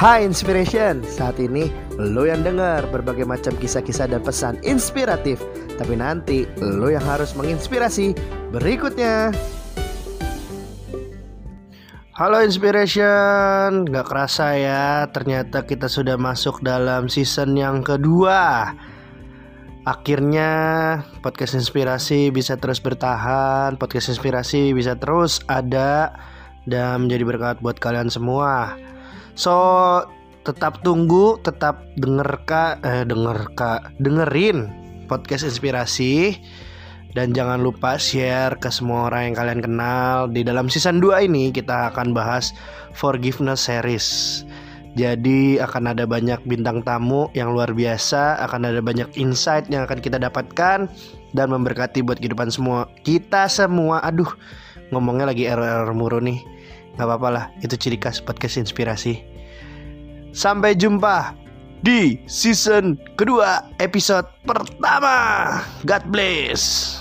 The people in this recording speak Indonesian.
Hai Inspiration, saat ini lo yang dengar berbagai macam kisah-kisah dan pesan inspiratif. Tapi nanti lo yang harus menginspirasi. Berikutnya. Halo Inspiration, gak kerasa ya ternyata kita sudah masuk dalam season yang kedua Akhirnya podcast inspirasi bisa terus bertahan Podcast inspirasi bisa terus ada dan menjadi berkat buat kalian semua So tetap tunggu, tetap denger kak, eh denger kak, dengerin podcast inspirasi dan jangan lupa share ke semua orang yang kalian kenal. Di dalam season 2 ini kita akan bahas forgiveness series. Jadi akan ada banyak bintang tamu yang luar biasa, akan ada banyak insight yang akan kita dapatkan dan memberkati buat kehidupan semua kita semua. Aduh, ngomongnya lagi error-error muru nih. Gak apa-apa lah, itu ciri khas podcast inspirasi. Sampai jumpa di season kedua episode pertama. God bless.